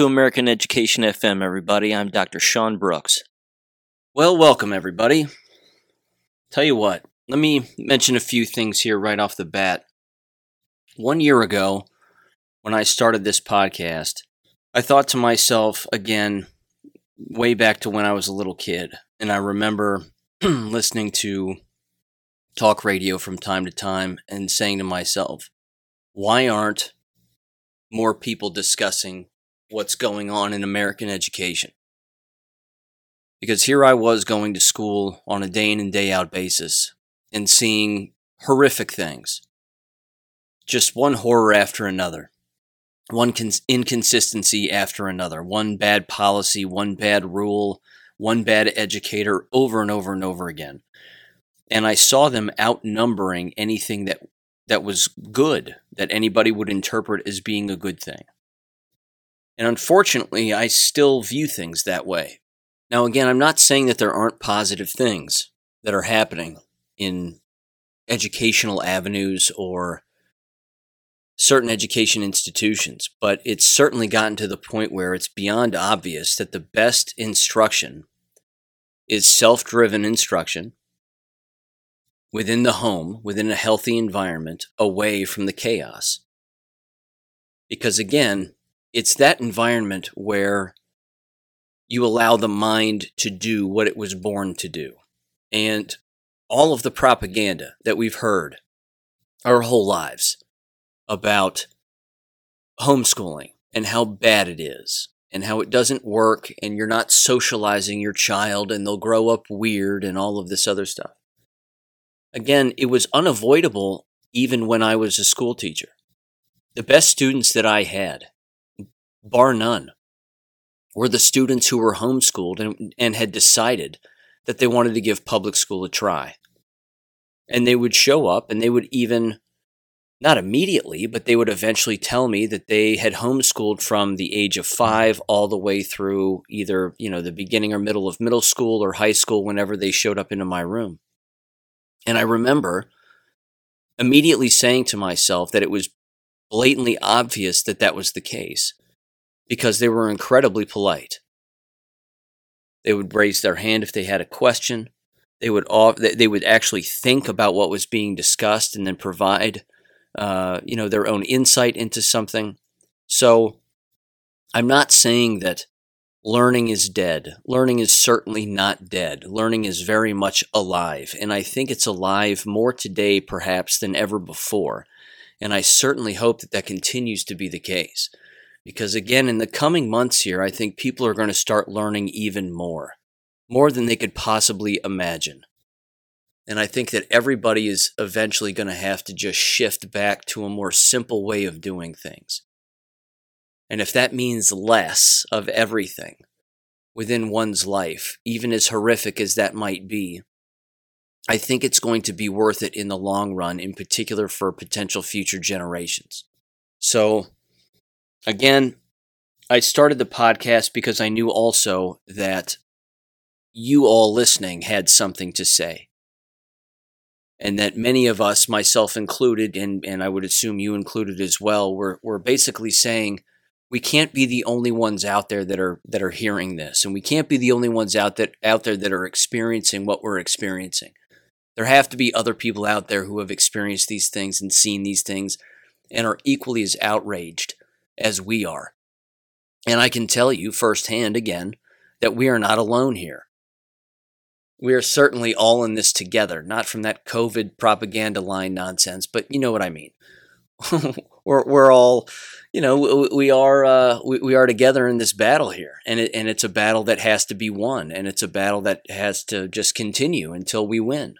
to American Education FM, everybody. I'm Dr. Sean Brooks. Well, welcome, everybody. Tell you what, let me mention a few things here right off the bat. One year ago, when I started this podcast, I thought to myself again, way back to when I was a little kid, and I remember listening to talk radio from time to time and saying to myself, why aren't more people discussing what's going on in American education? Because here I was going to school on a day in and day out basis and seeing horrific things. Just one horror after another, one cons- inconsistency after another, one bad policy, one bad rule, one bad educator over and over and over again. And I saw them outnumbering anything that that was good that anybody would interpret as being a good thing. And unfortunately, I still view things that way. Now, again, I'm not saying that there aren't positive things that are happening in educational avenues or certain education institutions, but it's certainly gotten to the point where it's beyond obvious that the best instruction is self driven instruction within the home, within a healthy environment, away from the chaos. Because again, it's that environment where you allow the mind to do what it was born to do. And all of the propaganda that we've heard our whole lives about homeschooling and how bad it is and how it doesn't work and you're not socializing your child and they'll grow up weird and all of this other stuff again, it was unavoidable even when I was a school teacher. The best students that I had, bar none, were the students who were homeschooled and, and had decided that they wanted to give public school a try. And they would show up and they would even, not immediately, but they would eventually tell me that they had homeschooled from the age of five all the way through either, you know, the beginning or middle of middle school or high school whenever they showed up into my room. And I remember immediately saying to myself that it was blatantly obvious that that was the case because they were incredibly polite. They would raise their hand if they had a question. They would they would actually think about what was being discussed and then provide uh, you know their own insight into something. So I'm not saying that learning is dead. Learning is certainly not dead. Learning is very much alive. And I think it's alive more today, perhaps, than ever before. And I certainly hope that that continues to be the case. Because again, in the coming months here, I think people are going to start learning even more, more than they could possibly imagine. And I think that everybody is eventually going to have to just shift back to a more simple way of doing things. And if that means less of everything within one's life, even as horrific as that might be, I think it's going to be worth it in the long run, in particular for potential future generations. So, again, I started the podcast because I knew also that you all listening had something to say. And that many of us, myself included, and, and I would assume you included as well, were, were basically saying, we can't be the only ones out there that are that are hearing this. And we can't be the only ones out that out there that are experiencing what we're experiencing. There have to be other people out there who have experienced these things and seen these things and are equally as outraged as we are. And i can tell you firsthand again that we are not alone here. We are certainly all in this together not from that covid propaganda line nonsense but you know what i mean. We're we're all you know we are uh, we, we are together in this battle here and it, and it's a battle that has to be won and it's a battle that has to just continue until we win.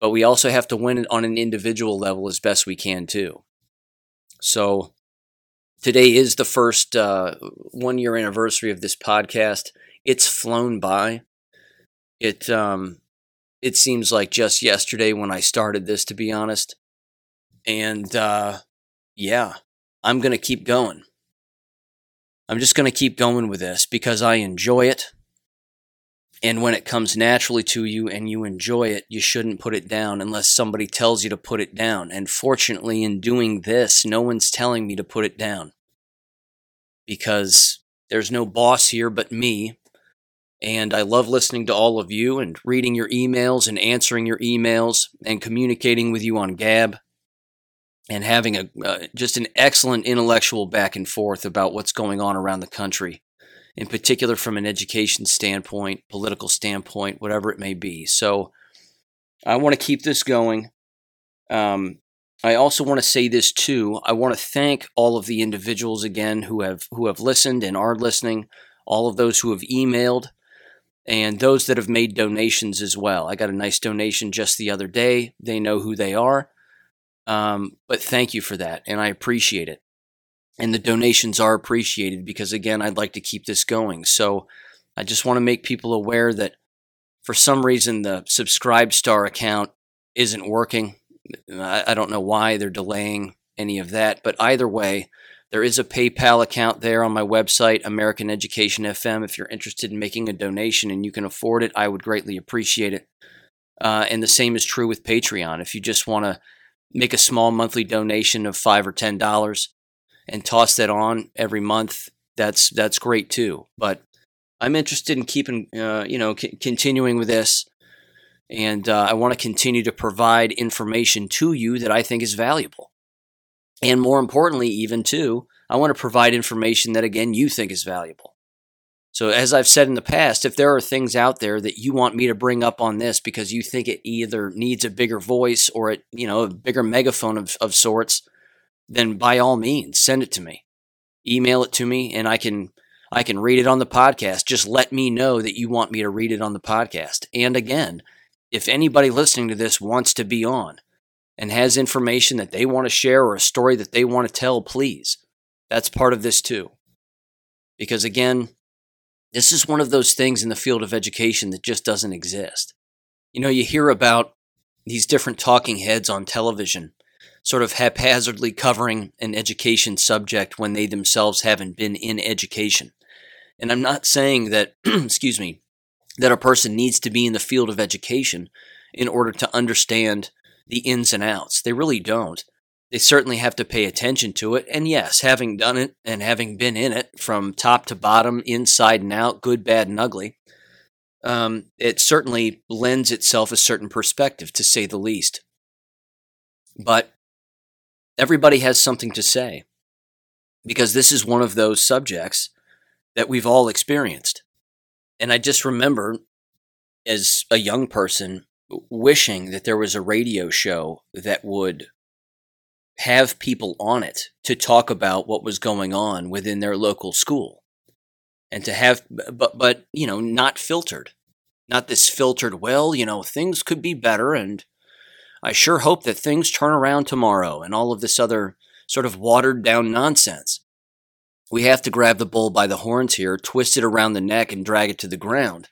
But we also have to win on an individual level as best we can too. So today is the first uh, one year anniversary of this podcast it's flown by it um it seems like just yesterday when i started this to be honest and uh, yeah, I'm to keep going. I'm just to keep going with this because I enjoy it. And when it comes naturally to you and you enjoy it, you shouldn't put it down unless somebody tells you to put it down. And fortunately, in doing this, no one's telling me to put it down. because there's no boss here but me. And I love listening to all of you and reading your emails and answering your emails and communicating with you on Gab and having a uh, just an excellent intellectual back and forth about what's going on around the country, in particular from an education standpoint, political standpoint, whatever it may be. So I want to keep this going. Um, I also want to say this too. I want to thank all of the individuals again who have who have listened and are listening, all of those who have emailed, and those that have made donations as well. I got a nice donation just the other day. They know who they are. Um, but thank you for that, and I appreciate it. And the donations are appreciated because again, I'd like to keep this going. So I just want to make people aware that for some reason the SubscribeStar account isn't working I, don't know why they're delaying any of that, but either way, there is a PayPal account there on my website, American Education FM. If you're interested in making a donation and you can afford it, I would greatly appreciate it. Uh, and the same is true with Patreon. If you just want to make a small monthly donation of five or ten dollars and toss that on every month, that's that's great too. But I'm interested in keeping, uh, you know, c- continuing with this and uh, I want to continue to provide information to you that I think is valuable. And more importantly, even too, I want to provide information that, again, you think is valuable. So, as I've said in the past, if there are things out there that you want me to bring up on this because you think it either needs a bigger voice or it, you know, a bigger megaphone of, of sorts, then by all means, send it to me. Email it to me and I can I can read it on the podcast. Just let me know that you want me to read it on the podcast. And again, if anybody listening to this wants to be on and has information that they want to share or a story that they want to tell, please. That's part of this too. Because again, this is one of those things in the field of education that just doesn't exist. You know, you hear about these different talking heads on television sort of haphazardly covering an education subject when they themselves haven't been in education. And I'm not saying that, excuse me, that a person needs to be in the field of education in order to understand the ins and outs. They really don't. They certainly have to pay attention to it. And yes, having done it and having been in it from top to bottom, inside and out, good, bad, and ugly, um, it certainly lends itself a certain perspective, to say the least. But everybody has something to say because this is one of those subjects that we've all experienced. And I just remember as a young person wishing that there was a radio show that would have people on it to talk about what was going on within their local school and to have but but you know not filtered not this filtered well you know things could be better and i sure hope that things turn around tomorrow and all of this other sort of watered down nonsense we have to grab the bull by the horns here, twist it around the neck, and drag it to the ground.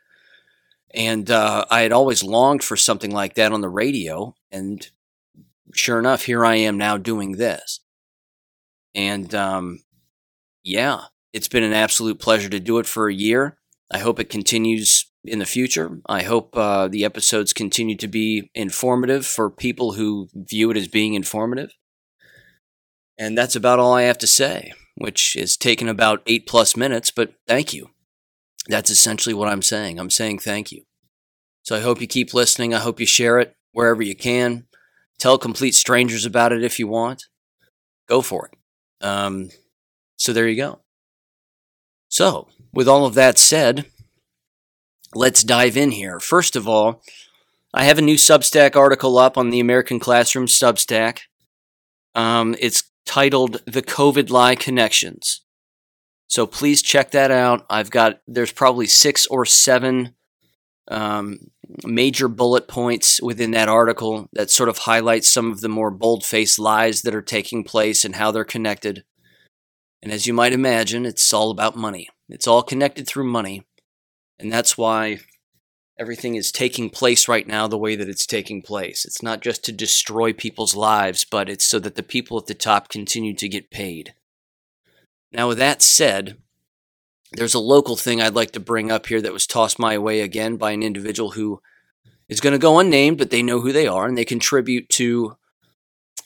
And uh, I had always longed for something like that on the radio. And sure enough, here I am now doing this. And um, yeah, it's been an absolute pleasure to do it for a year. I hope it continues in the future. I hope uh, the episodes continue to be informative for people who view it as being informative. And that's about all I have to say which is taken about eight plus minutes, but thank you. That's essentially what I'm saying. I'm saying thank you. So I hope you keep listening. I hope you share it wherever you can. Tell complete strangers about it if you want. Go for it. Um, so there you go. So, with all of that said, let's dive in here. First of all, I have a new Substack article up on the American Classroom Substack. Um, it's titled The COVID Lie Connections. So please check that out. I've got, there's probably six or seven um, major bullet points within that article that sort of highlights some of the more bold faced lies that are taking place and how they're connected. And as you might imagine, it's all about money. It's all connected through money. And that's why everything is taking place right now the way that it's taking place. It's not just to destroy people's lives, but it's so that the people at the top continue to get paid. Now, with that said, there's a local thing I'd like to bring up here that was tossed my way again by an individual who is going to go unnamed, but they know who they are and they contribute to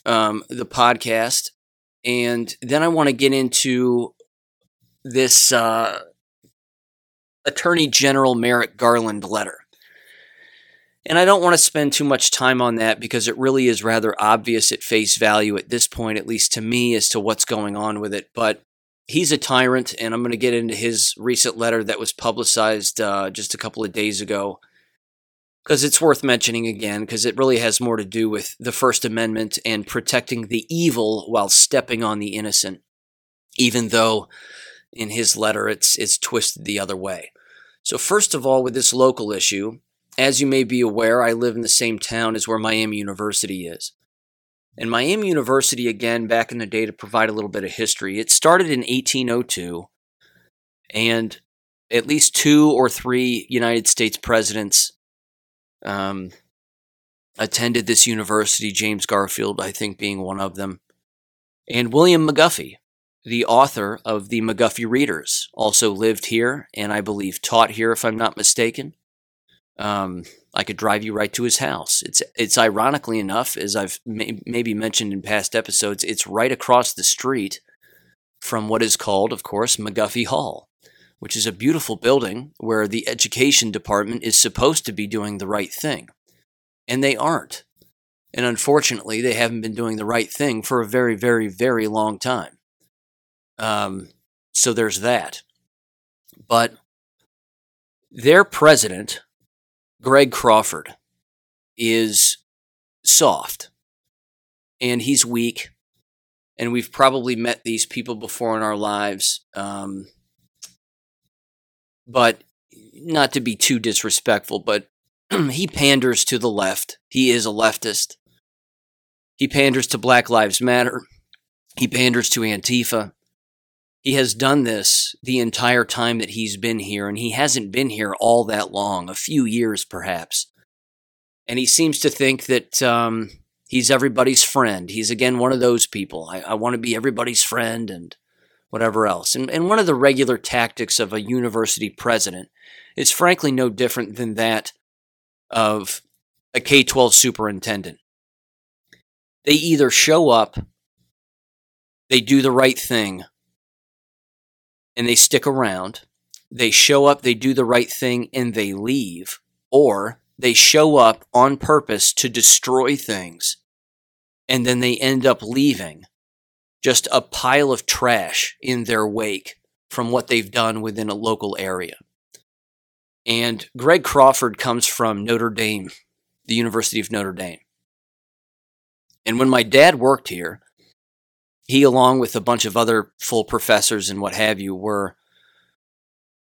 um, the podcast. And then I want to get into this uh, Attorney General Merrick Garland letter. And I don't want to spend too much time on that because it really is rather obvious at face value at this point, at least to me, as to what's going on with it. But he's a tyrant, and I'm going to get into his recent letter that was publicized uh, just a couple of days ago because it's worth mentioning again because it really has more to do with the First Amendment and protecting the evil while stepping on the innocent, even though in his letter it's it's twisted the other way. So first of all, with this local issue, as you may be aware, I live in the same town as where Miami University is. And Miami University, again, back in the day, to provide a little bit of history, it started in 1802, and at least two or three United States presidents um, attended this university, James Garfield, I think, being one of them, and William McGuffey, the author of the McGuffey Readers, also lived here and I believe taught here, if I'm not mistaken. Um, I could drive you right to his house. It's it's ironically enough, as I've may, maybe mentioned in past episodes, it's right across the street from what is called, of course, McGuffey Hall, which is a beautiful building where the education department is supposed to be doing the right thing, and they aren't. And unfortunately, they haven't been doing the right thing for a very, very, very long time. Um, so there's that. But their president Greg Crawford is soft and he's weak. And we've probably met these people before in our lives. Um, but not to be too disrespectful, but he panders to the left. He is a leftist. He panders to Black Lives Matter. He panders to Antifa. He has done this the entire time that he's been here, and he hasn't been here all that long, a few years perhaps. And he seems to think that um, he's everybody's friend. He's again one of those people. I, I want to be everybody's friend and whatever else. And, and one of the regular tactics of a university president is frankly no different than that of a K 12 superintendent. They either show up, they do the right thing, and they stick around. They show up, they do the right thing, and they leave. Or they show up on purpose to destroy things, and then they end up leaving just a pile of trash in their wake from what they've done within a local area. And Greg Crawford comes from Notre Dame, the University of Notre Dame. And when my dad worked here, he, along with a bunch of other full professors and what have you, were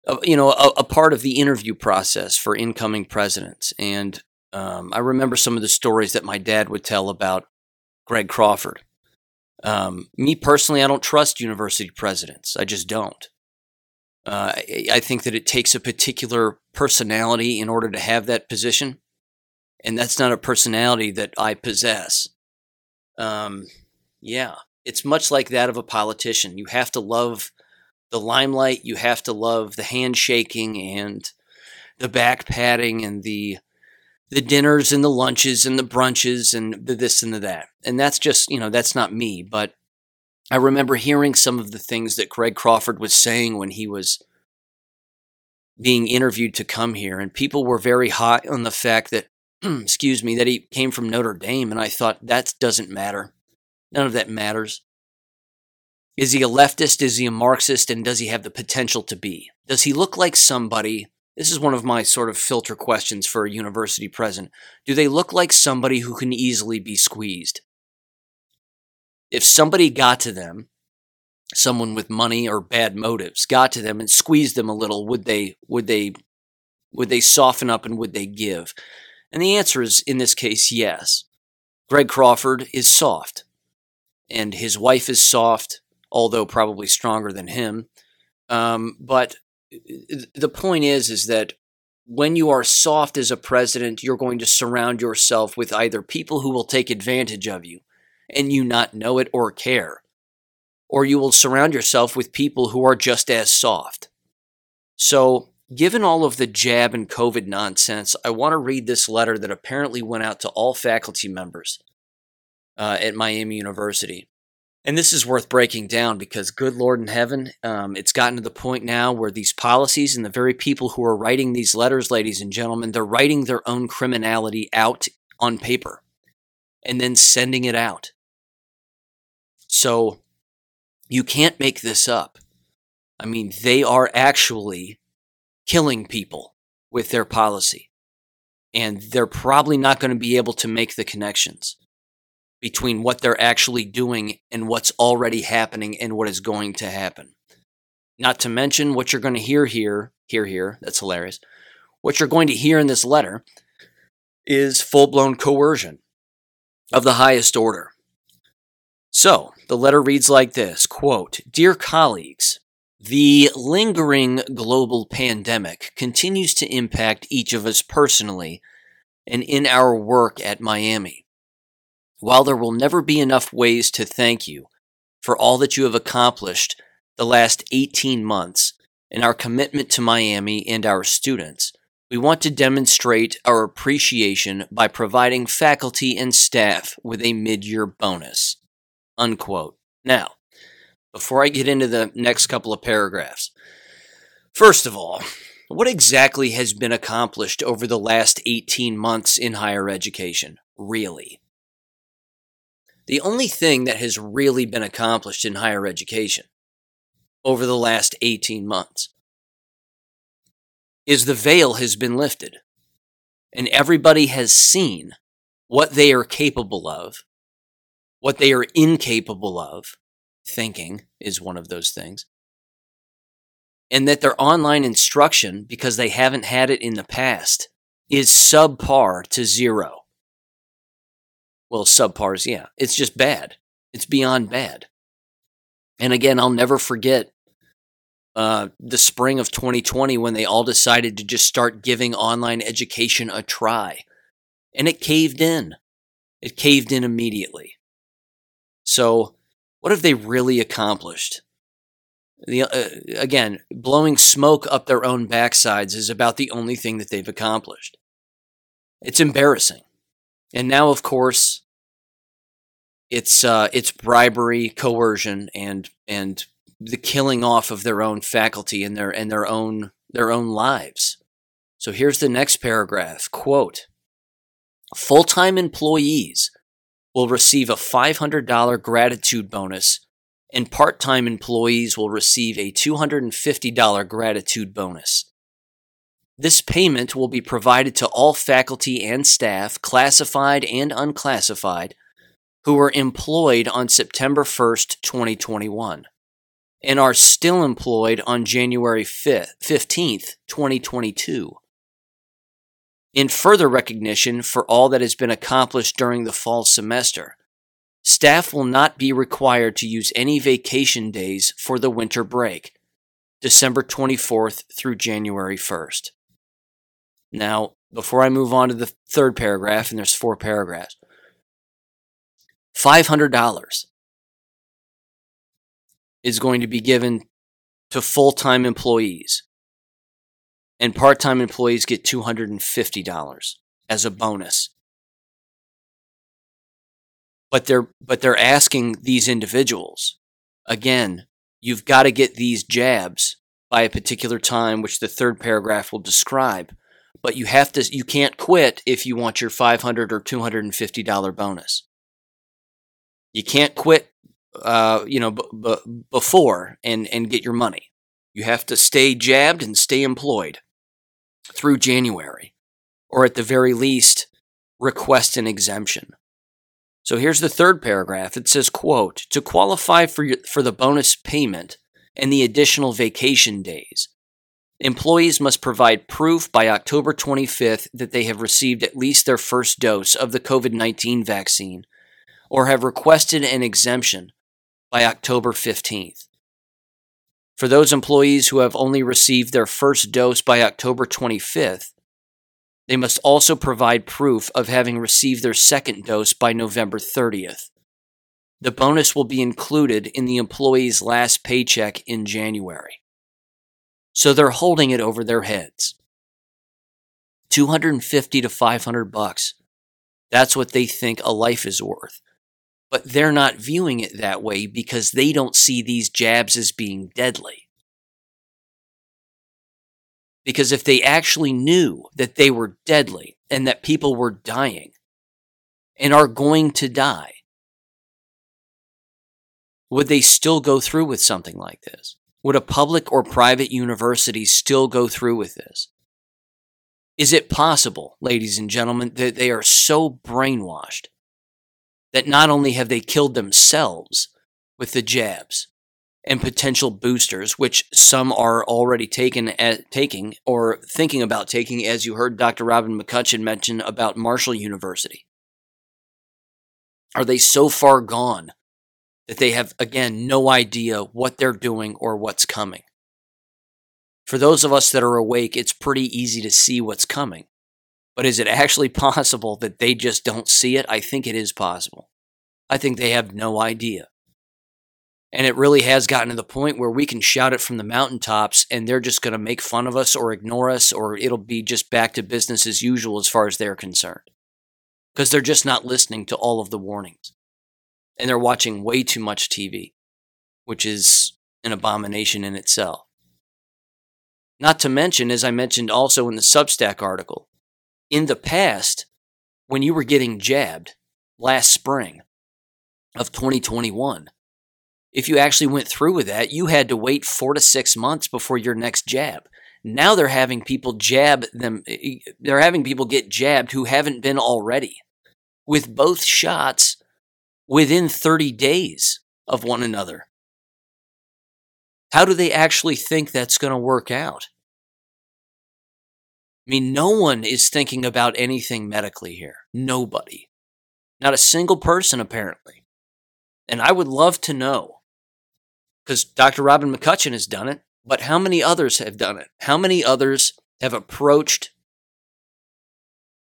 uh, you know a, a, part of the interview process for incoming presidents. And um, I remember some of the stories that my dad would tell about Greg Crawford. Um, me personally, I don't trust university presidents. I just don't. Uh, I, I think that it takes a particular personality in order to have that position, and that's not a personality that I possess. Um, yeah, it's much like that of a politician. You have to love the limelight, you have to love the handshaking and the back patting and the the dinners and the lunches and the brunches and the this and the that. And that's just, you know, that's not me, but I remember hearing some of the things that Greg Crawford was saying when he was being interviewed to come here and people were very hot on the fact that excuse me that he came from Notre Dame and I thought that doesn't matter. None of that matters. Is he a leftist? Is he a Marxist? And does he have the potential to be? Does he look like somebody? This is one of my sort of filter questions for a university president. Do they look like somebody who can easily be squeezed? If somebody got to them, someone with money or bad motives got to them and squeezed them a little, would they would they would they soften up and would they give? And the answer is in this case yes. Greg Crawford is soft and his wife is soft, although probably stronger than him. Um, but the point is, is that when you are soft as a president, you're going to surround yourself with either people who will take advantage of you and you not know it or care, or you will surround yourself with people who are just as soft. So, given all of the jab and COVID nonsense, I want to read this letter that apparently went out to all faculty members uh, at Miami University. And this is worth breaking down because, good Lord in heaven, um, it's gotten to the point now where these policies and the very people who are writing these letters, ladies and gentlemen, they're writing their own criminality out on paper and then sending it out. So you can't make this up. I mean, they are actually killing people with their policy. And they're probably not going to be able to make the connections between what they're actually doing and what's already happening and what is going to happen. Not to mention what you're going to hear here, here, here, that's hilarious. What you're going to hear in this letter is full blown coercion of the highest order. So, the letter reads like this quote, Dear colleagues, the lingering global pandemic continues to impact each of us personally and in our work at Miami. While there will never be enough ways to thank you for all that you have accomplished the last 18 months and our commitment to Miami and our students, we want to demonstrate our appreciation by providing faculty and staff with a mid-year bonus. Unquote. Now, before I get into the next couple of paragraphs, first of all, what exactly has been accomplished over the last 18 months in higher education? Really? The only thing that has really been accomplished in higher education over the last 18 months is the veil has been lifted and everybody has seen what they are capable of, what they are incapable of. Thinking is one of those things. And that their online instruction, because they haven't had it in the past, is subpar to zero. Well, subpars, yeah. It's just bad. It's beyond bad. And again, I'll never forget uh, the spring of 2020 when they all decided to just start giving online education a try. And it caved in. It caved in immediately. So, what have they really accomplished? The, uh, again, blowing smoke up their own backsides is about the only thing that they've accomplished. It's embarrassing. And now, of course, it's uh, it's bribery, coercion, and and the killing off of their own faculty and their and their own their own lives. So here's the next paragraph. Quote Full-time employees will receive a $500 gratitude bonus and part-time employees will receive a $250 gratitude bonus. This payment will be provided to all faculty and staff, classified and unclassified, who were employed on September 1st, 2021, and are still employed on January 5th, 15th, 2022. In further recognition for all that has been accomplished during the fall semester, staff will not be required to use any vacation days for the winter break, December 24th through January 1st. Now, before I move on to the third paragraph, and there's four paragraphs, $500 is going to be given to full time employees, and part time employees get $250 as a bonus. But they're, but they're asking these individuals, again, you've got to get these jabs by a particular time, which the third paragraph will describe but you have to you can't quit if you want your 500 or 250 dollar bonus. You can't quit uh, you know b- b- before and and get your money. You have to stay jabbed and stay employed through january or at the very least request an exemption. So here's the third paragraph. It says quote to qualify for your, for the bonus payment and the additional vacation days Employees must provide proof by October 25th that they have received at least their first dose of the COVID 19 vaccine or have requested an exemption by October 15th. For those employees who have only received their first dose by October 25th, they must also provide proof of having received their second dose by November 30th. The bonus will be included in the employee's last paycheck in January so they're holding it over their heads. 250 to 500 bucks. That's what they think a life is worth. but they're not viewing it that way because they don't see these jabs as being deadly. Because if they actually knew that they were deadly and that people were dying and are going to die, would they still go through with something like this? Would a public or private university still go through with this? Is it possible, ladies and gentlemen, that they are so brainwashed that not only have they killed themselves with the jabs and potential boosters, which some are already taken at, taking or thinking about taking, as you heard Dr. Robin McCutcheon mention about Marshall University? Are they so far gone that they have, again, no idea what they're doing or what's coming. For those of us that are awake, it's pretty easy to see what's coming. But is it actually possible that they just don't see it? I think it is possible. I think they have no idea. And it really has gotten to the point where we can shout it from the mountaintops and they're just going to make fun of us or ignore us, or it'll be just back to business as usual as far as they're concerned. Because they're just not listening to all of the warnings and they're watching way too much TV, which is an abomination in itself. Not to mention, as I mentioned also in the Substack article, in the past, when you were getting jabbed last spring of 2021, if you actually went through with that, you had to wait four to six months before your next jab. Now they're having people jab them, they're having people get jabbed who haven't been already with both shots within 30 days of one another. How do they actually think that's going to work out? I mean, no one is thinking about anything medically here. Nobody. Not a single person, apparently. And I would love to know, because Dr. Robin McCutcheon has done it, but how many others have done it? How many others have approached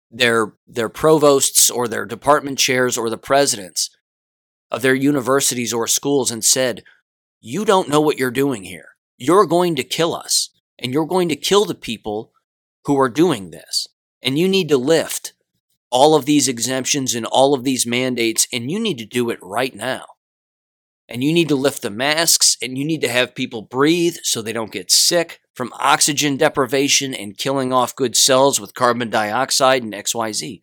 their, their provosts or their department chairs or the presidents of their universities or schools and said, You don't know what you're doing here. You're going to kill us, and you're going to kill the people who are doing this. And you need to lift all of these exemptions and all of these mandates, and you need to do it right now. And you need to lift the masks, and you need to have people breathe so they don't get sick from oxygen deprivation and killing off good cells with carbon dioxide and XYZ.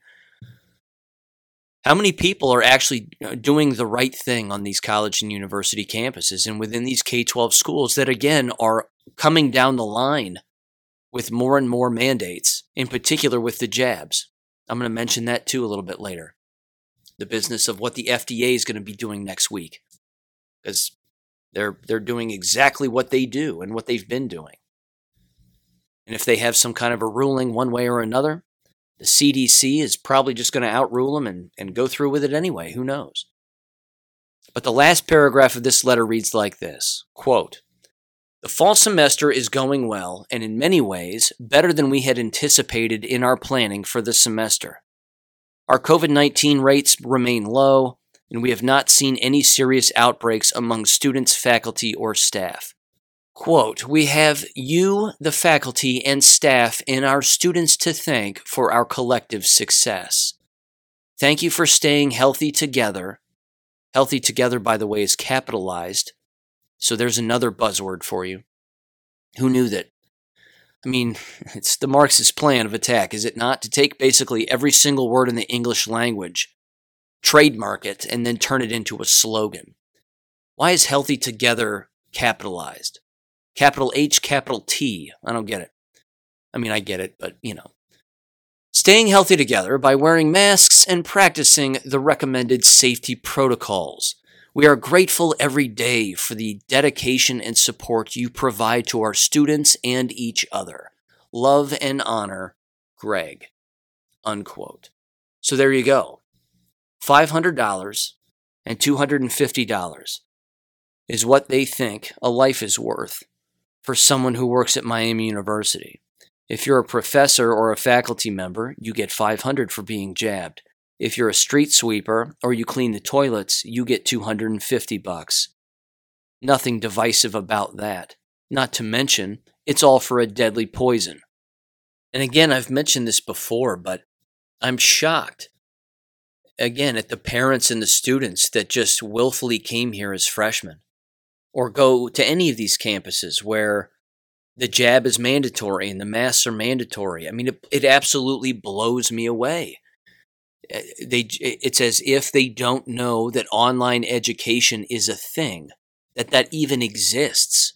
How many people are actually doing the right thing on these college and university campuses and within these K 12 schools that, again, are coming down the line with more and more mandates, in particular with the jabs? I'm going to mention that too a little bit later. The business of what the FDA is going to be doing next week. Because they're, they're doing exactly what they do and what they've been doing. And if they have some kind of a ruling one way or another, the CDC is probably just going to outrule them and, and go through with it anyway. Who knows? But the last paragraph of this letter reads like this quote, The fall semester is going well, and in many ways, better than we had anticipated in our planning for the semester. Our COVID 19 rates remain low, and we have not seen any serious outbreaks among students, faculty, or staff. Quote, we have you, the faculty and staff, and our students to thank for our collective success. Thank you for staying healthy together. Healthy together, by the way, is capitalized. So there's another buzzword for you. Who knew that? I mean, it's the Marxist plan of attack, is it not? To take basically every single word in the English language, trademark it, and then turn it into a slogan. Why is healthy together capitalized? Capital H, capital T. I don't get it. I mean, I get it, but you know. Staying healthy together by wearing masks and practicing the recommended safety protocols. We are grateful every day for the dedication and support you provide to our students and each other. Love and honor, Greg. Unquote. So there you go. $500 and $250 is what they think a life is worth for someone who works at Miami University. If you're a professor or a faculty member, you get 500 for being jabbed. If you're a street sweeper or you clean the toilets, you get 250 bucks. Nothing divisive about that. Not to mention, it's all for a deadly poison. And again, I've mentioned this before, but I'm shocked again at the parents and the students that just willfully came here as freshmen or go to any of these campuses where the jab is mandatory and the masks are mandatory. I mean, it, it absolutely blows me away. Eh, they, it's as if they don't know that online education is a thing, that that even exists.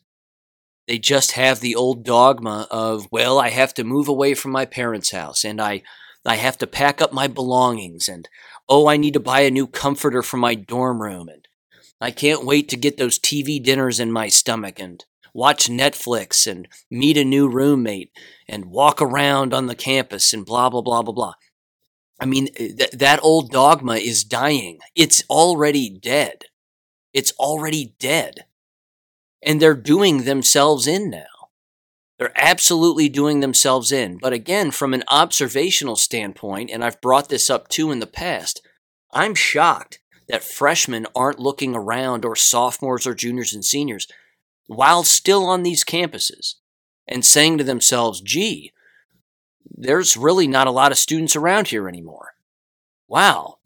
They just have the old dogma of, well, I have to move away from my parents' house and I, I have to pack up my belongings and, oh, I need to buy a new comforter for my dorm room and I can't wait to get those TV dinners in my stomach and watch Netflix and meet a new roommate and walk around on the campus and blah, blah, blah, blah, blah. I mean, eh, th- that old dogma is dying. It's already dead. It's already dead. And they're doing themselves in now. They're absolutely doing themselves in. But again, from an observational standpoint, and I've brought this up too in the past, I'm shocked that freshmen aren't looking around or sophomores or juniors and seniors while still on these campuses and saying to themselves, gee, there's really not a lot of students around here anymore. Wow.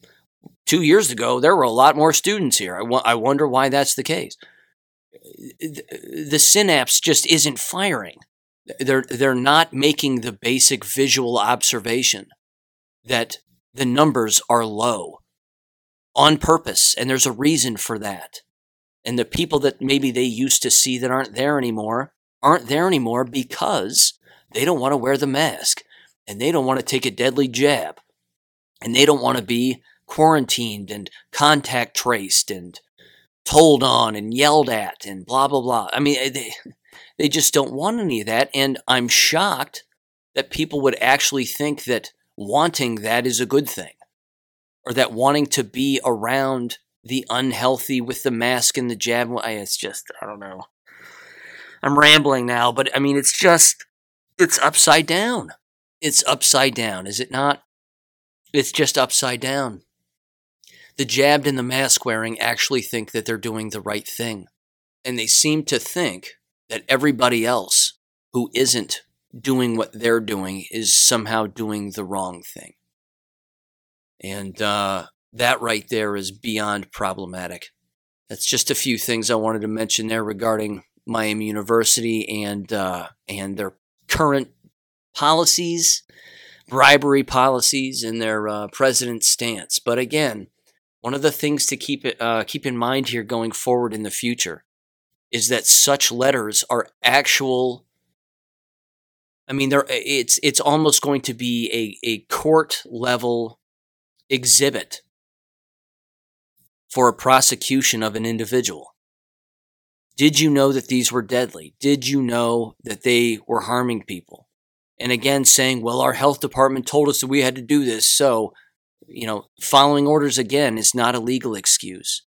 Two years ago, there were a lot more students here. I, w- I wonder why that's the case. The synapse just isn't firing. They're, they're not making the basic visual observation that the numbers are low on purpose, and there's a reason for that. And the people that maybe they used to see that aren't there anymore aren't there anymore because they don't want to wear the mask and they don't want to take a deadly jab and they don't want to be quarantined and contact traced and told on and yelled at and blah blah blah. I mean eh, they they just don't want any of that and I'm shocked that people would actually think that wanting that is a good thing or that wanting to be around the unhealthy with the mask and the jab. It's just, I don't know. I'm rambling now, but I mean, it's just, it's upside down. It's upside down, is it not? It's just upside down. The jabbed and the mask wearing actually think that they're doing the right thing. And they seem to think that everybody else who isn't doing what they're doing is somehow doing the wrong thing. And uh, that right there is beyond problematic. That's just a few things I wanted to mention there regarding Miami University and uh, and their current policies, bribery policies, and their uh, president's stance. But again, one of the things to keep uh, keep in mind here going forward in the future is that such letters are actual. I mean, there it's it's almost going to be a a court level exhibit for a prosecution of an individual. Did you know that these were deadly? Did you know that they were harming people? And again, saying, well, our health department told us that we had to do this. So, you know, following orders again is not a legal excuse.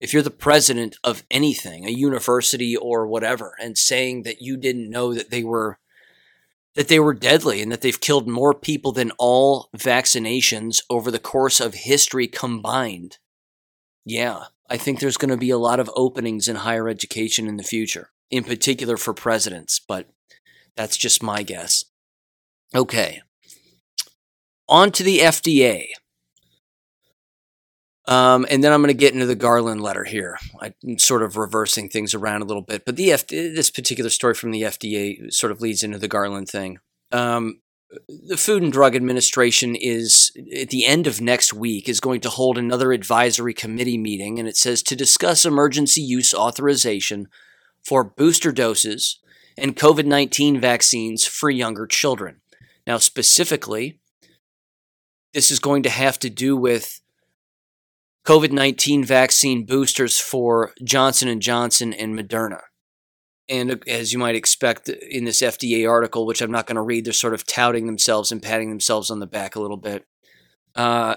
If you're the president of anything, a university or whatever, and saying that you didn't know that they were that they were deadly and that they've killed more people than all vaccinations over the course of history combined. Yeah, I think there's going to be a lot of openings in higher education in the future, in particular for presidents, but that's just my guess. Okay. On to the FDA. Um, and then I'm going to get into the Garland letter here. I'm sort of reversing things around a little bit, but the F- this particular story from the FDA sort of leads into the Garland thing. Um, the Food and Drug Administration is at the end of next week is going to hold another advisory committee meeting, and it says to discuss emergency use authorization for booster doses and COVID 19 vaccines for younger children. Now, specifically, this is going to have to do with COVID 19 vaccine boosters for Johnson & Johnson and Moderna. And as you might expect in this FDA article, which I'm not going to read, they're sort of touting themselves and patting themselves on the back a little bit. Uh,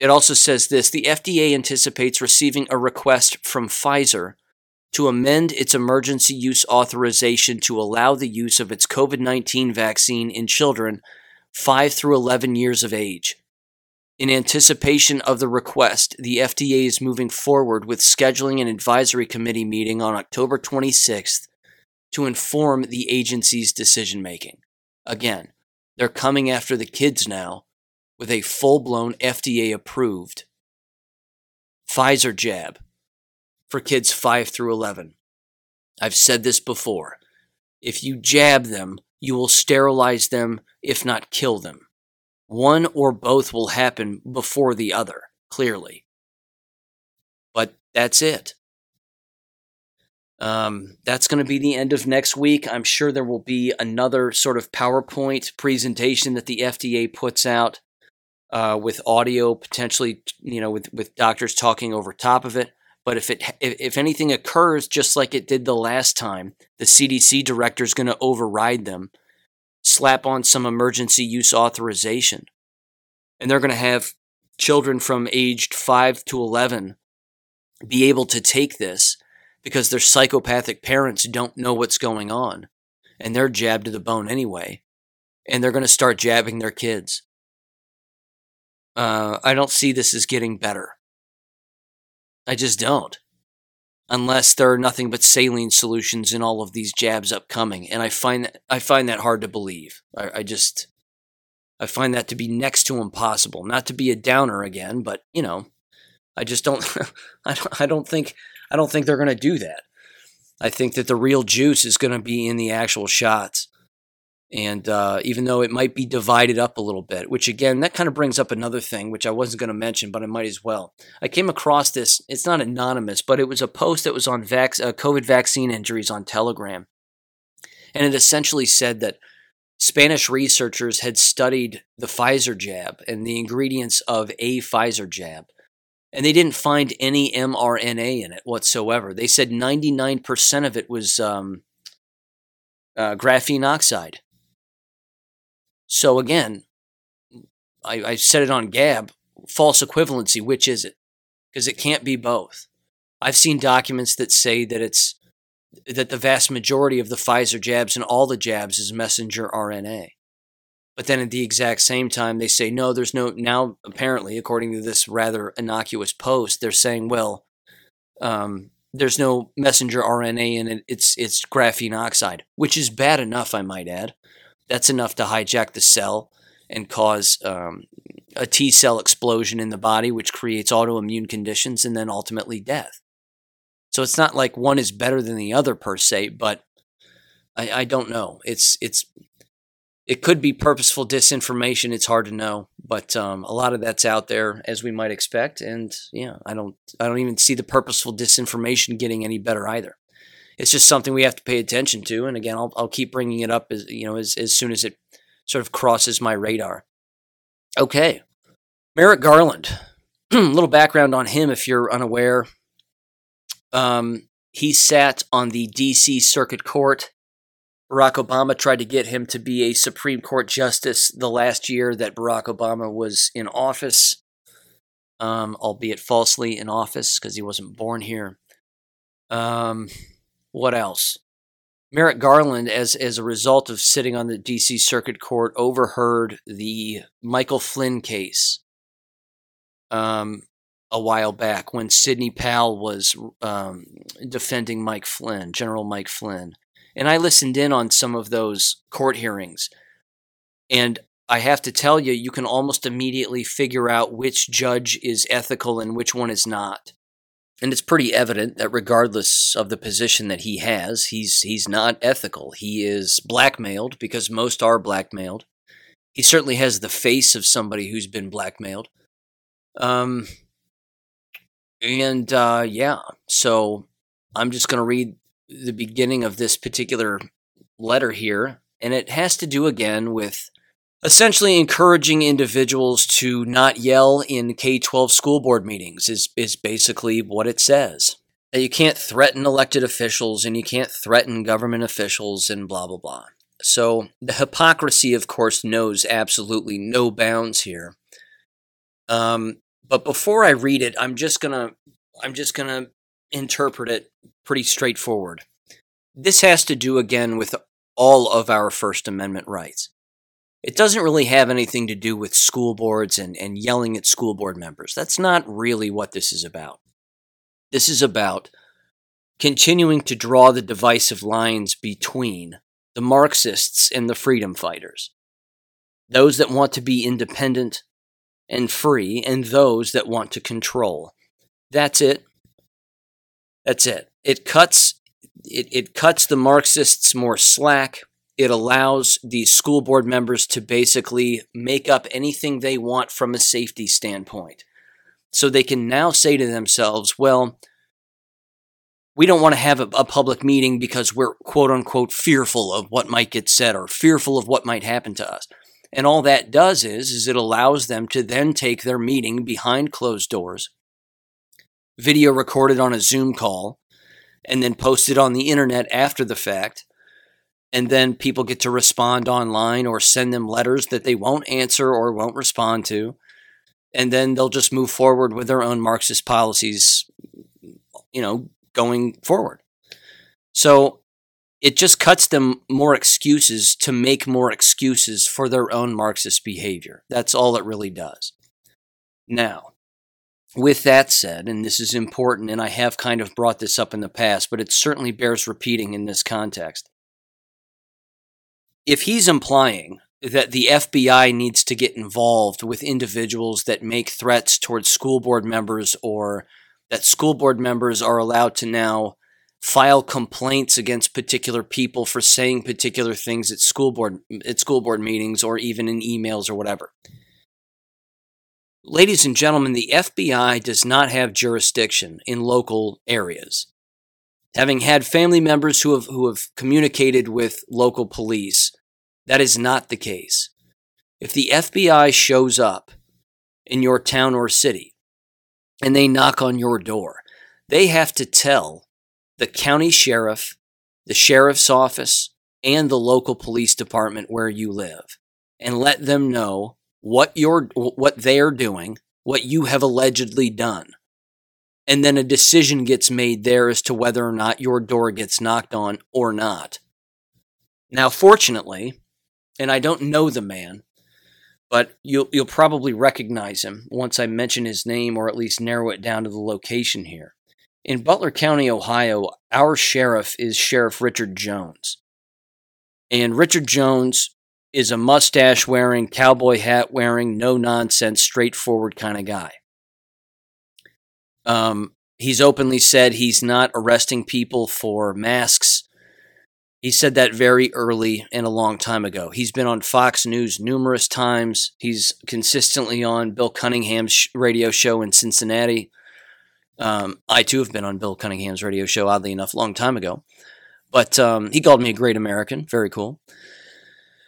it also says this the FDA anticipates receiving a request from Pfizer to amend its emergency use authorization to allow the use of its COVID 19 vaccine in children 5 through 11 years of age. In anticipation of the request, the FDA is moving forward with scheduling an advisory committee meeting on October 26th to inform the agency's decision making. Again, they're coming after the kids now with a full blown FDA approved Pfizer jab for kids 5 through 11. I've said this before. If you jab them, you will sterilize them, if not kill them. One or both will happen before the other, clearly. But that's it. Um, that's going to be the end of next week. I'm sure there will be another sort of PowerPoint presentation that the FDA puts out uh, with audio, potentially, you know, with, with doctors talking over top of it. But if it if, if anything occurs just like it did the last time, the CDC director is going to override them, slap on some emergency use authorization, and they're going to have children from aged 5 to 11 be able to take this because their psychopathic parents don't know what's going on. And they're jabbed to the bone anyway. And they're going to start jabbing their kids. Uh, i don't see this as getting better. I just don't unless there are nothing but saline solutions in all of these jabs upcoming and i find that, i find that hard to believe I, I just i find that to be next to impossible not to be a downer again but you know i just don't i don't i don't think I don't think they're going to do that. I think that the real juice is going to be in the actual shots. And uh, even though it might be divided up a little bit, which again, that kind of brings up another thing, which I wasn't going to mention, but I might as well. I came across this, it's not anonymous, but it was a post that was on vac- uh, COVID vaccine injuries on Telegram. And it essentially said that Spanish researchers had studied the Pfizer jab and the ingredients of a Pfizer jab and they didn't find any mRNA in it whatsoever. They said 99% of it was um, uh, graphene oxide. So again, I, I said it on Gab false equivalency. Which is it? Because it can't be both. I've seen documents that say that it's that the vast majority of the Pfizer jabs and all the jabs is messenger RNA. But then at the exact same time, they say, no, there's no, now apparently, according to this rather innocuous post, they're saying, well, um, there's no messenger RNA in it. It's, it's graphene oxide, which is bad enough, I might add. That's enough to hijack the cell and cause um, a T cell explosion in the body, which creates autoimmune conditions and then ultimately death. So it's not like one is better than the other per se, but I, I don't know. It's it's it could be purposeful disinformation. It's hard to know, but um, a lot of that's out there as we might expect. And yeah, I don't, I don't even see the purposeful disinformation getting any better either. It's just something we have to pay attention to. And again, I'll, I'll keep bringing it up as you know as as soon as it sort of crosses my radar. Okay, Merrick Garland. a little background on him, if you're unaware. Um, he sat on the D.C. Circuit Court Barack Obama tried to get him to be a Supreme Court justice the last year that Barack Obama was in office, um, albeit falsely in office because he wasn't born here. Um, what else? Merrick Garland, as as a result of sitting on the D.C. Circuit Court, overheard the Michael Flynn case um, a while back when Sidney Powell was um, defending Mike Flynn, General Mike Flynn. And I listened in on some of those court hearings. And I have to tell you, you can almost immediately figure out which judge is ethical and which one is not. And it's pretty evident that regardless of the position that he has, he's he's not ethical. He is blackmailed because most are blackmailed. He certainly has the face of somebody who's been blackmailed. Um and uh yeah, so I'm just going to read the beginning of this particular letter here, and it has to do again with essentially encouraging individuals to not yell in K 12 school board meetings, is, is basically what it says. You can't threaten elected officials and you can't threaten government officials and blah, blah, blah. So the hypocrisy, of course, knows absolutely no bounds here. Um, but before I read it, I'm just gonna I'm just gonna interpret it pretty straightforward. This has to do again with all of our First Amendment rights. It doesn't really have anything to do with school boards and, and yelling at school board members. That's not really what this is about. This is about continuing to draw the divisive lines between the Marxists and the freedom fighters. Those that want to be independent and free and those that want to control. That's it. That's it. It cuts it, it cuts the Marxists more slack. It allows the school board members to basically make up anything they want from a safety standpoint. So they can now say to themselves, well, we don't want to have a, a, public meeting because we're quote unquote fearful of what might get said or fearful of what might happen to us. And all that does is, is it allows them to then take their meeting behind closed doors, video recorded on a Zoom call, and then posted on the internet after the fact. And then people get to respond online or send them letters that they won't answer or won't respond to. And then they'll just move forward with their own Marxist policies, you know, going forward. So it just cuts them more excuses to make more excuses for their own Marxist behavior. That's all it really does. Now, with that said, and this is important, and I have kind of brought this up in the past, but it certainly bears repeating in this context. If he's implying that the FBI needs to get involved with individuals that make threats towards school board members or that school board members are allowed to now file complaints against particular people for saying particular things at school board at school board meetings or even in emails or whatever. Ladies and gentlemen, the FBI does not have jurisdiction in local areas. Having had family members who have, who have communicated with local police, that is not the case. If the FBI shows up in your town or city and they knock on your door, they have to tell the county sheriff, the sheriff's office, and the local police department where you live and let them know what you're what they're doing, what you have allegedly done. And then a decision gets made there as to whether or not your door gets knocked on or not. Now, fortunately, and I don't know the man, but you'll you'll probably recognize him once I mention his name or at least narrow it down to the location here. In Butler County, Ohio, our sheriff is Sheriff Richard Jones. And Richard Jones is a mustache wearing, cowboy hat wearing, no nonsense, straightforward kind of guy. Um, he's openly said he's not arresting people for masks. He said that very early and a long time ago. He's been on Fox News numerous times. He's consistently on Bill Cunningham's radio show in Cincinnati. Um, I too have been on Bill Cunningham's radio show, oddly enough, a long time ago. But um, he called me a great American. Very cool.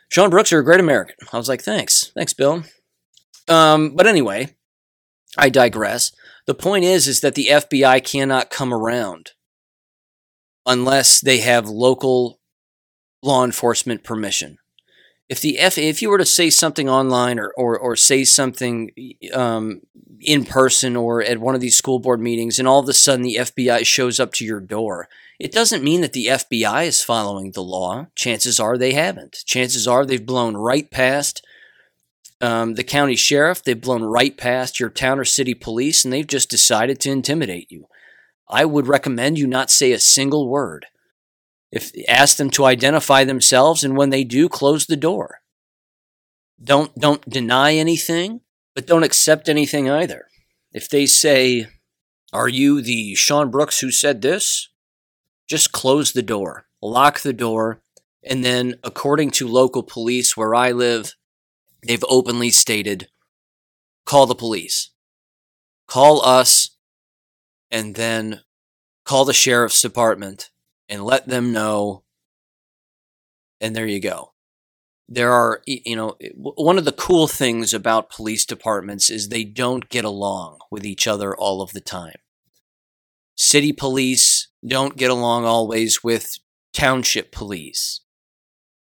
Sean Brooks, you're a great American. I was like, thanks. Thanks, Bill. Um, but anyway, I digress. The point is, is that the FBI cannot come around unless they have local law enforcement permission. If the F, if you were to say something online or or, or say something um, in person or at one of these school board meetings, and all of a sudden the FBI shows up to your door, it doesn't mean that the FBI is following the law. Chances are they haven't. Chances are they've blown right past um, the county sheriff, they've blown right past your town or city police, and they've just decided to intimidate you. I would recommend you not say a single word. If ask them to identify themselves, and when they do, close the door. Don't don't deny anything, but don't accept anything either. If they say, "Are you the Sean Brooks who said this?" just close the door, lock the door, and then, according to local police where I live, they've openly stated call the police, call us, and then call the sheriff's department and let them know. And there you go. There are, you know, one of the cool things about police departments is they don't get along with each other all of the time. City police don't get along always with township police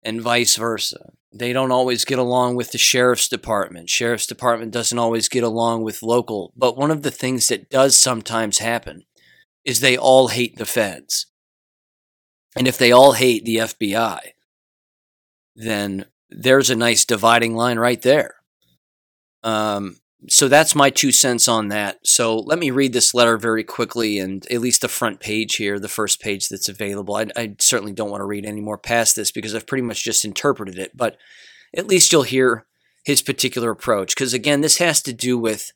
and vice versa. They don't always get along with the sheriff's department. Sheriff's department doesn't always get along with local. But one of the things that does sometimes happen is they all hate the feds. And if they all hate the FBI, then there's a nice dividing line right there. Um, so that's my two cents on that. So let me read this letter very quickly and at least the front page here, the first page that's available. I, I, certainly don't want to read any more past this because I've pretty much just interpreted it, but at least you'll hear his particular approach. Because again, this has to do with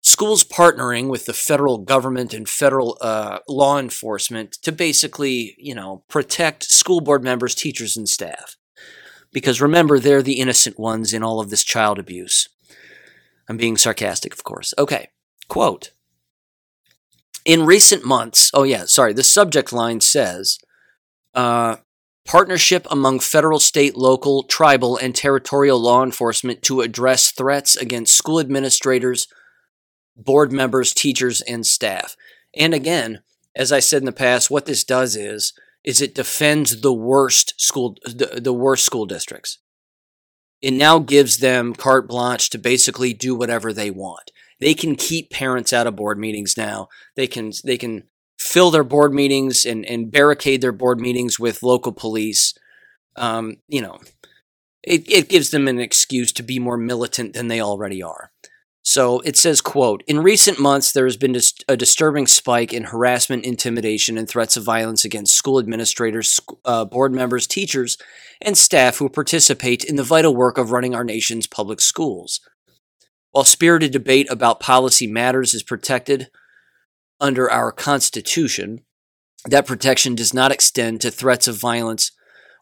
schools partnering with the federal government and federal uh, law enforcement to basically, you know, protect school board members, teachers, and staff. Because remember, they're the innocent ones in all of this child abuse. I'm being sarcastic, of course. Okay, quote. In recent months, oh yeah, sorry, the subject line says uh, partnership among federal, state, local, tribal, and territorial law enforcement to address threats against school administrators, board members, teachers, and staff. And again, as I said in the past, what this does is is it defends the worst school the, the worst school districts. It now gives them carte blanche to basically do whatever they want. They can keep parents out of board meetings now. They can they can fill their board meetings and, and barricade their board meetings with local police. Um, you know, it, it gives them an excuse to be more militant than they already are. So it says, quote, in recent months, there has been a disturbing spike in harassment, intimidation, and threats of violence against school administrators, uh, board members, teachers, and staff who participate in the vital work of running our nation's public schools. While spirited debate about policy matters is protected under our Constitution, that protection does not extend to threats of violence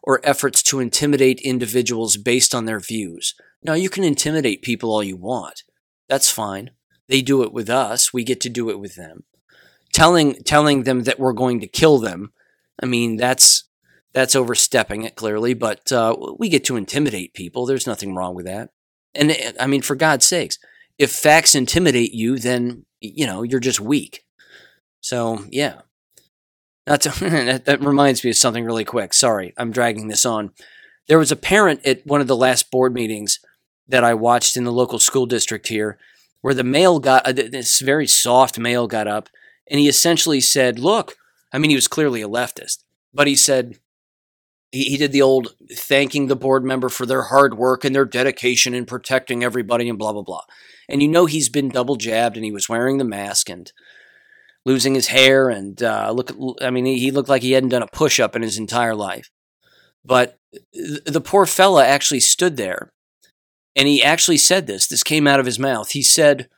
or efforts to intimidate individuals based on their views. Now, you can intimidate people all you want. That's fine. They do it with us. We get to do it with them. Telling telling them that we're going to kill them. I mean, that's that's overstepping it clearly, but uh, we get to intimidate people. There's nothing wrong with that. And I mean, for God's sakes, if facts intimidate you, then you know you're just weak. So yeah, that reminds me of something really quick. Sorry, I'm dragging this on. There was a parent at one of the last board meetings that I watched in the local school district here, where the male got uh, this very soft male got up, and he essentially said, "Look, I mean, he was clearly a leftist, but he said." He, he did the old thanking the board member for their hard work and their dedication in protecting everybody and blah blah blah. And you know he's been double jabbed and he was wearing the mask and losing his hair and uh, look. I mean, he looked like he hadn't done a push up in his entire life. But the poor fella actually stood there, and he actually said this. This came out of his mouth. He said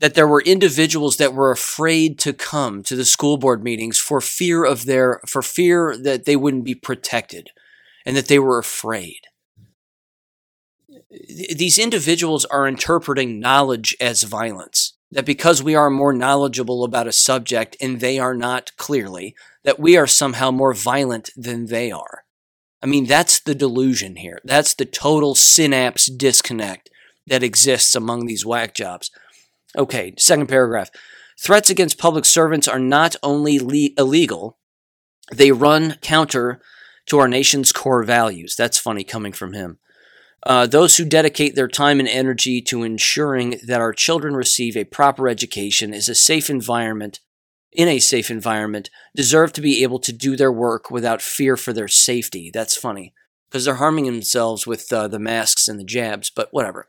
that there were individuals that were afraid to come to the school board meetings for fear of their for fear that they wouldn't be protected, and that they were afraid. These individuals are interpreting knowledge as violence that because we are more knowledgeable about a subject and they are not clearly, that we are somehow more violent than they are. I mean, that's the delusion here. That's the total synapse disconnect that exists among these whack jobs. Okay, second paragraph. Threats against public servants are not only le- illegal, they run counter to our nation's core values. That's funny coming from him. Uh, those who dedicate their time and energy to ensuring that our children receive a proper education is a safe environment in a safe environment deserve to be able to do their work without fear for their safety. That's funny because they're harming themselves with uh, the masks and the jabs, but whatever.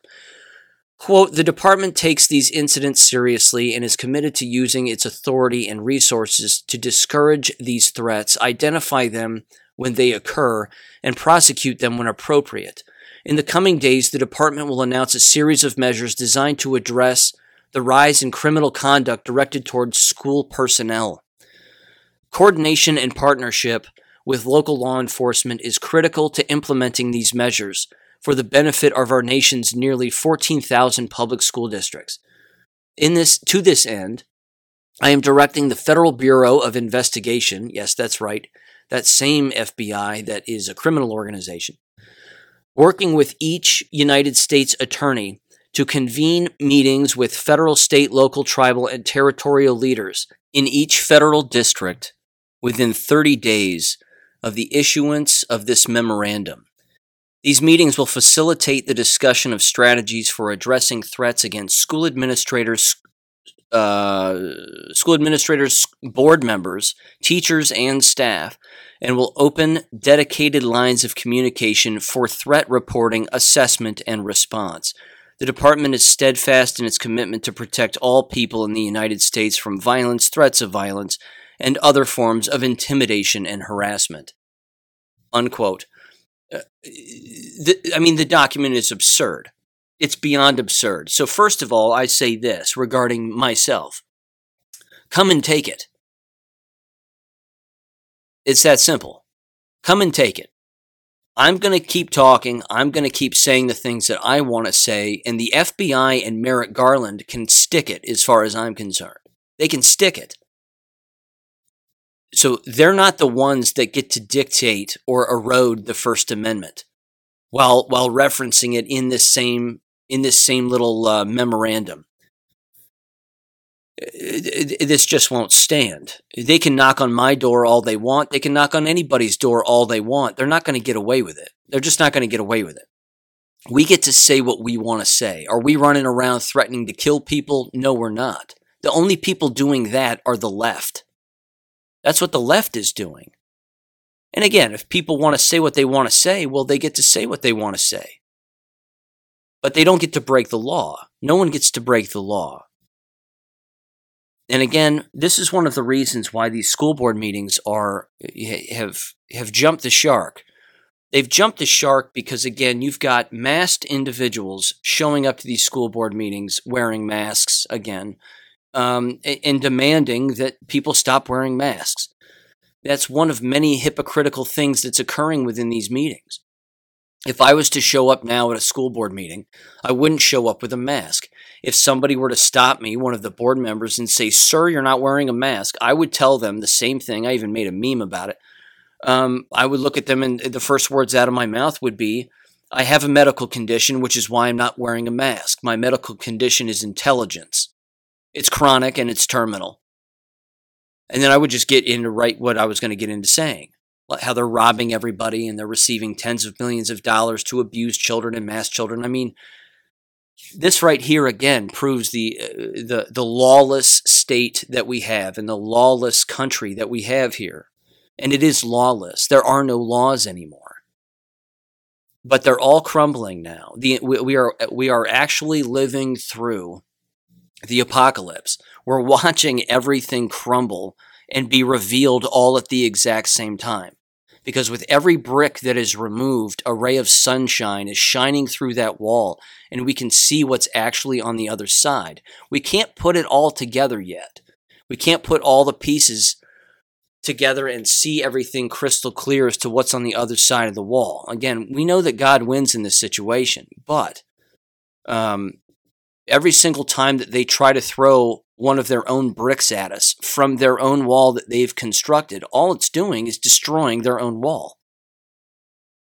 Quote, the department takes these incidents seriously and is committed to using its authority and resources to discourage these threats, identify them when they occur, and prosecute them when appropriate. In the coming days, the department will announce a series of measures designed to address the rise in criminal conduct directed towards school personnel. Coordination and partnership with local law enforcement is critical to implementing these measures for the benefit of our nation's nearly 14,000 public school districts. In this to this end, I am directing the Federal Bureau of Investigation, yes, that's right, that same FBI that is a criminal organization, working with each United States attorney to convene meetings with federal, state, local, tribal, and territorial leaders in each federal district within 30 days of the issuance of this memorandum. These meetings will facilitate the discussion of strategies for addressing threats against school administrators, uh, school administrators, board members, teachers, and staff, and will open dedicated lines of communication for threat reporting, assessment, and response. The department is steadfast in its commitment to protect all people in the United States from violence, threats of violence, and other forms of intimidation and harassment. Unquote. Uh, the, I mean, the document is absurd. It's beyond absurd. So, first of all, I say this regarding myself come and take it. It's that simple. Come and take it. I'm going to keep talking. I'm going to keep saying the things that I want to say, and the FBI and Merrick Garland can stick it as far as I'm concerned. They can stick it. So they're not the ones that get to dictate or erode the First Amendment while while referencing it in this same in this same little uh, memorandum. Uh, this just won't stand. They can knock on my door all they want. They can knock on anybody's door all they want. They're not going to get away with it. They're just not going to get away with it. We get to say what we want to say. Are we running around threatening to kill people? No, we're not. The only people doing that are the left. That's what the left is doing. And again, if people want to say what they want to say, well, they get to say what they want to say. But they don't get to break the law. No one gets to break the law. And again, this is one of the reasons why these school board meetings are have have jumped the shark. They've jumped the shark because again, you've got masked individuals showing up to these school board meetings wearing masks again, um, and demanding that people stop wearing masks. That's one of many hypocritical things that's occurring within these meetings. If I was to show up now at a school board meeting, I wouldn't show up with a mask. If somebody were to stop me, one of the board members, and say, Sir, you're not wearing a mask, I would tell them the same thing. I even made a meme about it. Um, I would look at them, and the first words out of my mouth would be, I have a medical condition, which is why I'm not wearing a mask. My medical condition is intelligence. It's chronic and it's terminal. And then I would just get into right what I was going to get into saying how they're robbing everybody and they're receiving tens of millions of dollars to abuse children and mass children. I mean, this right here again proves the uh, the the lawless state that we have and the lawless country that we have here. And it is lawless. There are no laws anymore. But they're all crumbling now. The, we, we are we are actually living through the apocalypse. We're watching everything crumble and be revealed all at the exact same time. Because with every brick that is removed, a ray of sunshine is shining through that wall, and we can see what's actually on the other side. We can't put it all together yet. We can't put all the pieces together and see everything crystal clear as to what's on the other side of the wall. Again, we know that God wins in this situation, but um, every single time that they try to throw one of their own bricks at us from their own wall that they've constructed. All it's doing is destroying their own wall.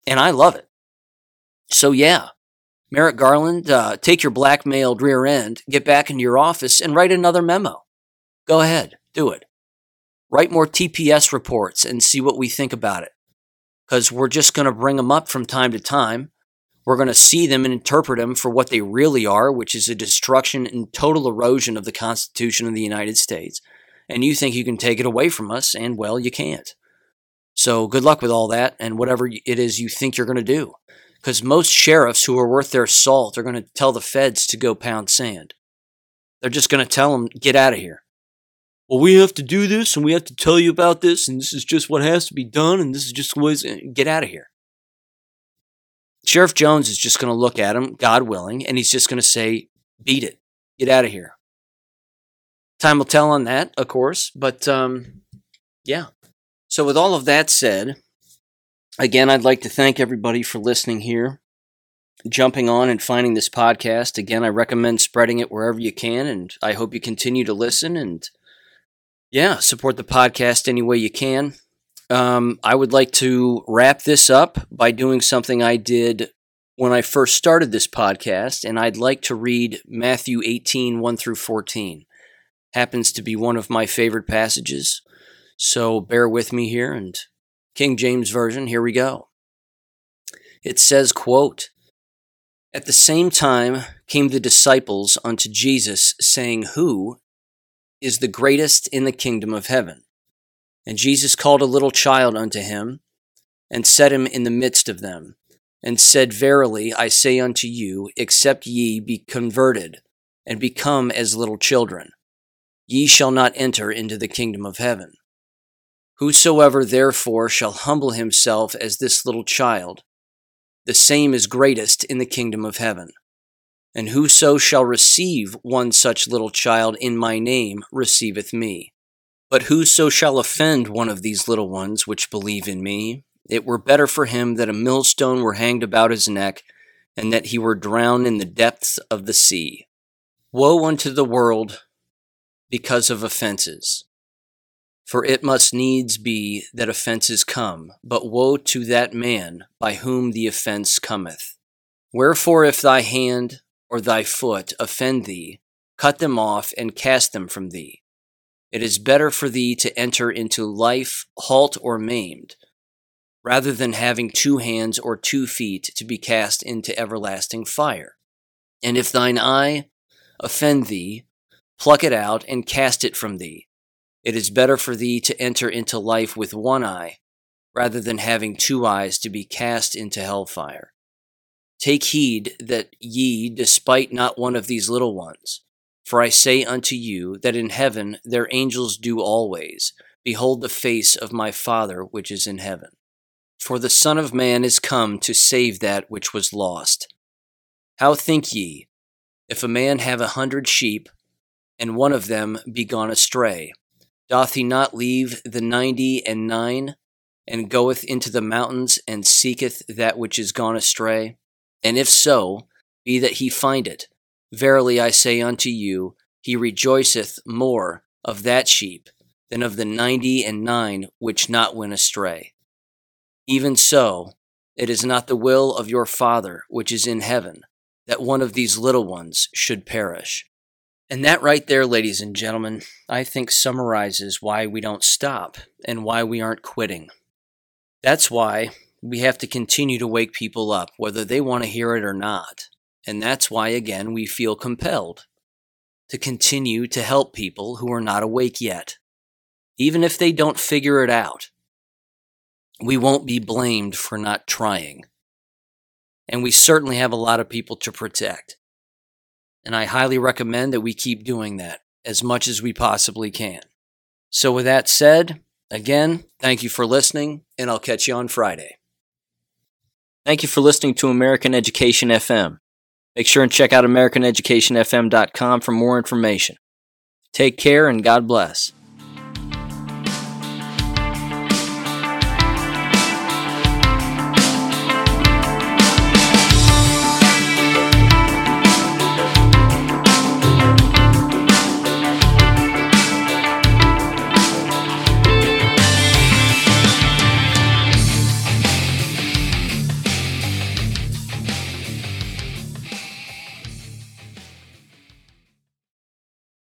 And I love it. So, yeah, Merrick Garland, uh, take your blackmailed rear end, get back into your office, and write another memo. Go ahead, do it. Write more TPS reports and see what we think about it. Because we're just going to bring them up from time to time we're going to see them and interpret them for what they really are, which is a destruction and total erosion of the Constitution of the United States. And you think you can take it away from us, and well, you can't. So good luck with all that and whatever it is you think you're going to do. Because most sheriffs who are worth their salt are going to tell the feds to go pound sand. They're just going to tell them, get out of here. Well, we have to do this and we have to tell you about this, and this is just what has to be done, and this is just what is. Eh, get out of here. Sheriff Jones is just going to look at him, God willing, and he's just going to say, beat it, get out of here. Time will tell on that, of course, but um, yeah. So, with all of that said, again, I'd like to thank everybody for listening here, jumping on and finding this podcast. Again, I recommend spreading it wherever you can, and I hope you continue to listen and, yeah, support the podcast any way you can. Um, I would like to wrap this up by doing something I did when I first started this podcast, and I'd like to read Matthew 18 1 through 14. Happens to be one of my favorite passages, so bear with me here. And King James Version, here we go. It says, quote, At the same time came the disciples unto Jesus, saying, Who is the greatest in the kingdom of heaven? And Jesus called a little child unto him, and set him in the midst of them, and said, Verily I say unto you, except ye be converted, and become as little children, ye shall not enter into the kingdom of heaven. Whosoever therefore shall humble himself as this little child, the same is greatest in the kingdom of heaven. And whoso shall receive one such little child in my name receiveth me. But whoso shall offend one of these little ones which believe in me, it were better for him that a millstone were hanged about his neck, and that he were drowned in the depths of the sea. Woe unto the world because of offenses! For it must needs be that offences come, but woe to that man by whom the offence cometh. Wherefore, if thy hand or thy foot offend thee, cut them off and cast them from thee. It is better for thee to enter into life halt or maimed, rather than having two hands or two feet to be cast into everlasting fire. And if thine eye offend thee, pluck it out and cast it from thee. It is better for thee to enter into life with one eye, rather than having two eyes to be cast into hellfire. Take heed that ye despite not one of these little ones. For I say unto you that in heaven their angels do always behold the face of my Father which is in heaven. For the Son of Man is come to save that which was lost. How think ye, if a man have a hundred sheep, and one of them be gone astray? Doth he not leave the ninety and nine, and goeth into the mountains, and seeketh that which is gone astray? And if so, be that he find it. Verily I say unto you, he rejoiceth more of that sheep than of the ninety and nine which not went astray. Even so, it is not the will of your Father which is in heaven that one of these little ones should perish. And that right there, ladies and gentlemen, I think summarizes why we don't stop and why we aren't quitting. That's why we have to continue to wake people up, whether they want to hear it or not. And that's why, again, we feel compelled to continue to help people who are not awake yet. Even if they don't figure it out, we won't be blamed for not trying. And we certainly have a lot of people to protect. And I highly recommend that we keep doing that as much as we possibly can. So, with that said, again, thank you for listening, and I'll catch you on Friday. Thank you for listening to American Education FM. Make sure and check out AmericanEducationFM.com for more information. Take care and God bless.